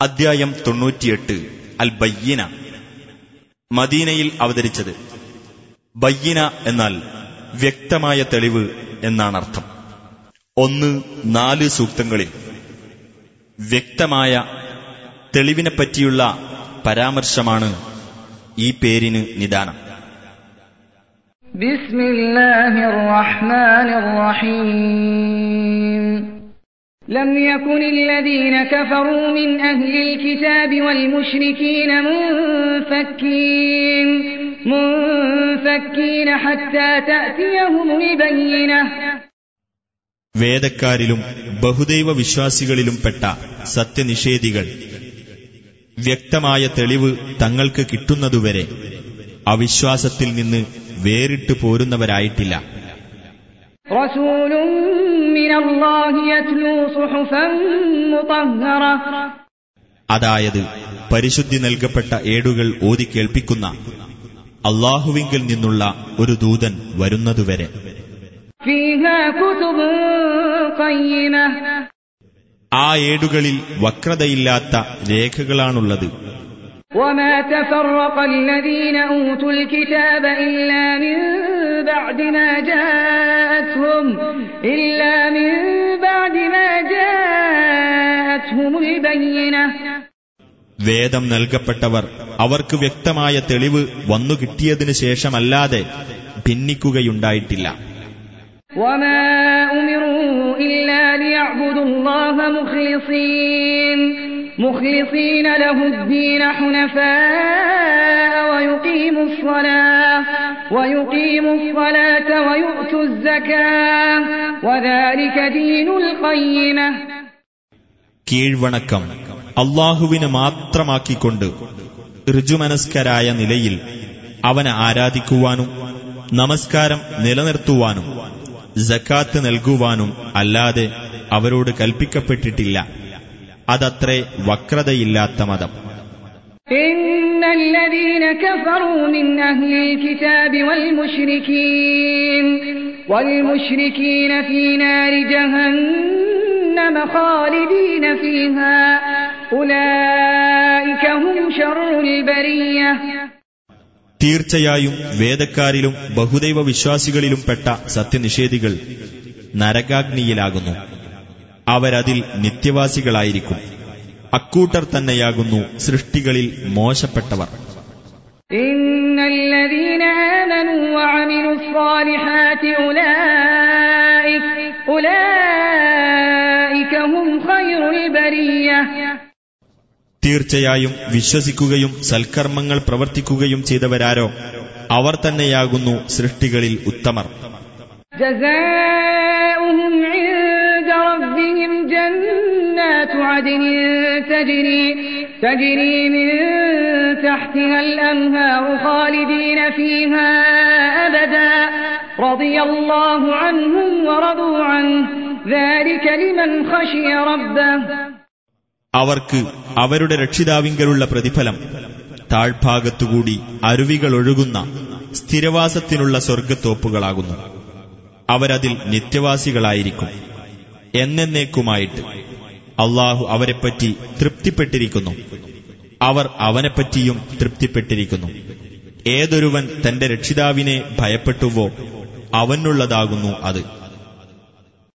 അദ്ധ്യായം തൊണ്ണൂറ്റിയെട്ട്. അൽ ബയ്യന മദീനയിൽ അവതരിച്ചത്. ബയ്യന എന്നാൽ വ്യക്തമായ തെളിവ് എന്നാണ് അർത്ഥം ഒന്ന് നാല് സൂക്തങ്ങളിൽ വ്യക്തമായ തെളിവിനെപ്പറ്റിയുള്ള പരാമർശമാണ് ഈ പേരിന് നിദാനം. ബിസ്മില്ലാഹിർ റഹ്മാനിർ റഹീം. لم يكن الذين كفروا من أهل الكتاب والمشركين منفكين منفكين حتى تأتيهم البينة വേദക്കാരിലും ബഹുദൈവ വിശ്വാസികളിലും പെട്ട സത്യനിഷേധികൾ വ്യക്തമായ തെളിവ് തങ്ങൾക്ക് കിട്ടുന്നതുവരെ അവിശ്വാസത്തിൽ നിന്ന് വേറിട്ടു പോരുന്നവരായിട്ടില്ല رسول من الله يتلو صحفا مطهرة അതായത് പരിശുദ്ധി നൽകപ്പെട്ട ഏടുകൾ ഓതി കേൾപ്പിക്കുന്ന അള്ളാഹുവിങ്കിൽ നിന്നുള്ള ഒരു ദൂതൻ വരുന്നതുവരെ فيها كتب قيمة ആ ഏടുകളിൽ വക്രതയില്ലാത്ത രേഖകളാണുള്ളത് وما تفرق الذين أوتوا الكتاب إلا من بعد ما جاءتهم إلا من بعد ما جاءتهم البينة വേദം നൽകപ്പെട്ടവർ അവർക്ക് വ്യക്തമായ തെളിവ് വന്നു കിട്ടിയതിനു ശേഷമല്ലാതെ ഭിന്നിക്കുകയുണ്ടായിട്ടില്ല وما أمروا إلا ليعبدوا الله مخلصين مخلصين له الدين حنفاء ويقيموا الصلاة ويقيموا الصلاة ويؤتوا الزكاة وذلك دين القيمة കീഴ്വണക്കം അള്ളാഹുവിന് മാത്രമാക്കിക്കൊണ്ട് ഋജുമനസ്കരായ നിലയിൽ അവനെ ആരാധിക്കുവാനും നമസ്കാരം നിലനിർത്തുവാനും ജക്കാത്ത് നൽകുവാനും അല്ലാതെ അവരോട് കൽപ്പിക്കപ്പെട്ടിട്ടില്ല അതത്രേ വക്രതയില്ലാത്ത മതം إن الذين كفروا من أهل الكتاب والمشركين والمشركين في نار جهنم خالدين فيها أولئك هم شر البرية തീർച്ചയായും വേദക്കാരിലും ബഹുദൈവ വിശ്വാസികളിലും പെട്ട സത്യനിഷേധികൾ നരകാഗ്നിയിലാകുന്നു. അവരതിൽ നിത്യവാസികളായിരിക്കും. അക്കൂട്ടർ തന്നെയാകുന്നു സൃഷ്ടികളിൽ മോശപ്പെട്ടവർ. തീർച്ചയായും വിശ്വസിക്കുകയും സൽക്കർമ്മങ്ങൾ പ്രവർത്തിക്കുകയും ചെയ്തവരാരോ അവർ തന്നെയാകുന്നു സൃഷ്ടികളിൽ ഉത്തമർ جزاؤهم عند ربهم جنات عدن تجري تجري من تحتها الأنهار خالدين فيها أبدا رضي الله عنهم ورضوا عنه ذلك لمن خشي ربه അവർക്ക് അവരുടെ രക്ഷിതാവിങ്കലുള്ള പ്രതിഫലം. താഴ്ഭാഗത്തുകൂടി അരുവികൾ ഒഴുകുന്ന സ്ഥിരവാസത്തിനുള്ള സ്വർഗത്തോപ്പുകളാകുന്നു അവരതിൽ നിത്യവാസികളായിരിക്കും. എന്നേക്കുമായിട്ട് അള്ളാഹു അവരെപ്പറ്റി തൃപ്തിപ്പെട്ടിരിക്കുന്നു. അവർ അവനെപ്പറ്റിയും തൃപ്തിപ്പെട്ടിരിക്കുന്നു. ഏതൊരുവൻ തന്റെ രക്ഷിതാവിനെ ഭയപ്പെട്ടുവോ അവനുള്ളതാകുന്നു അത്.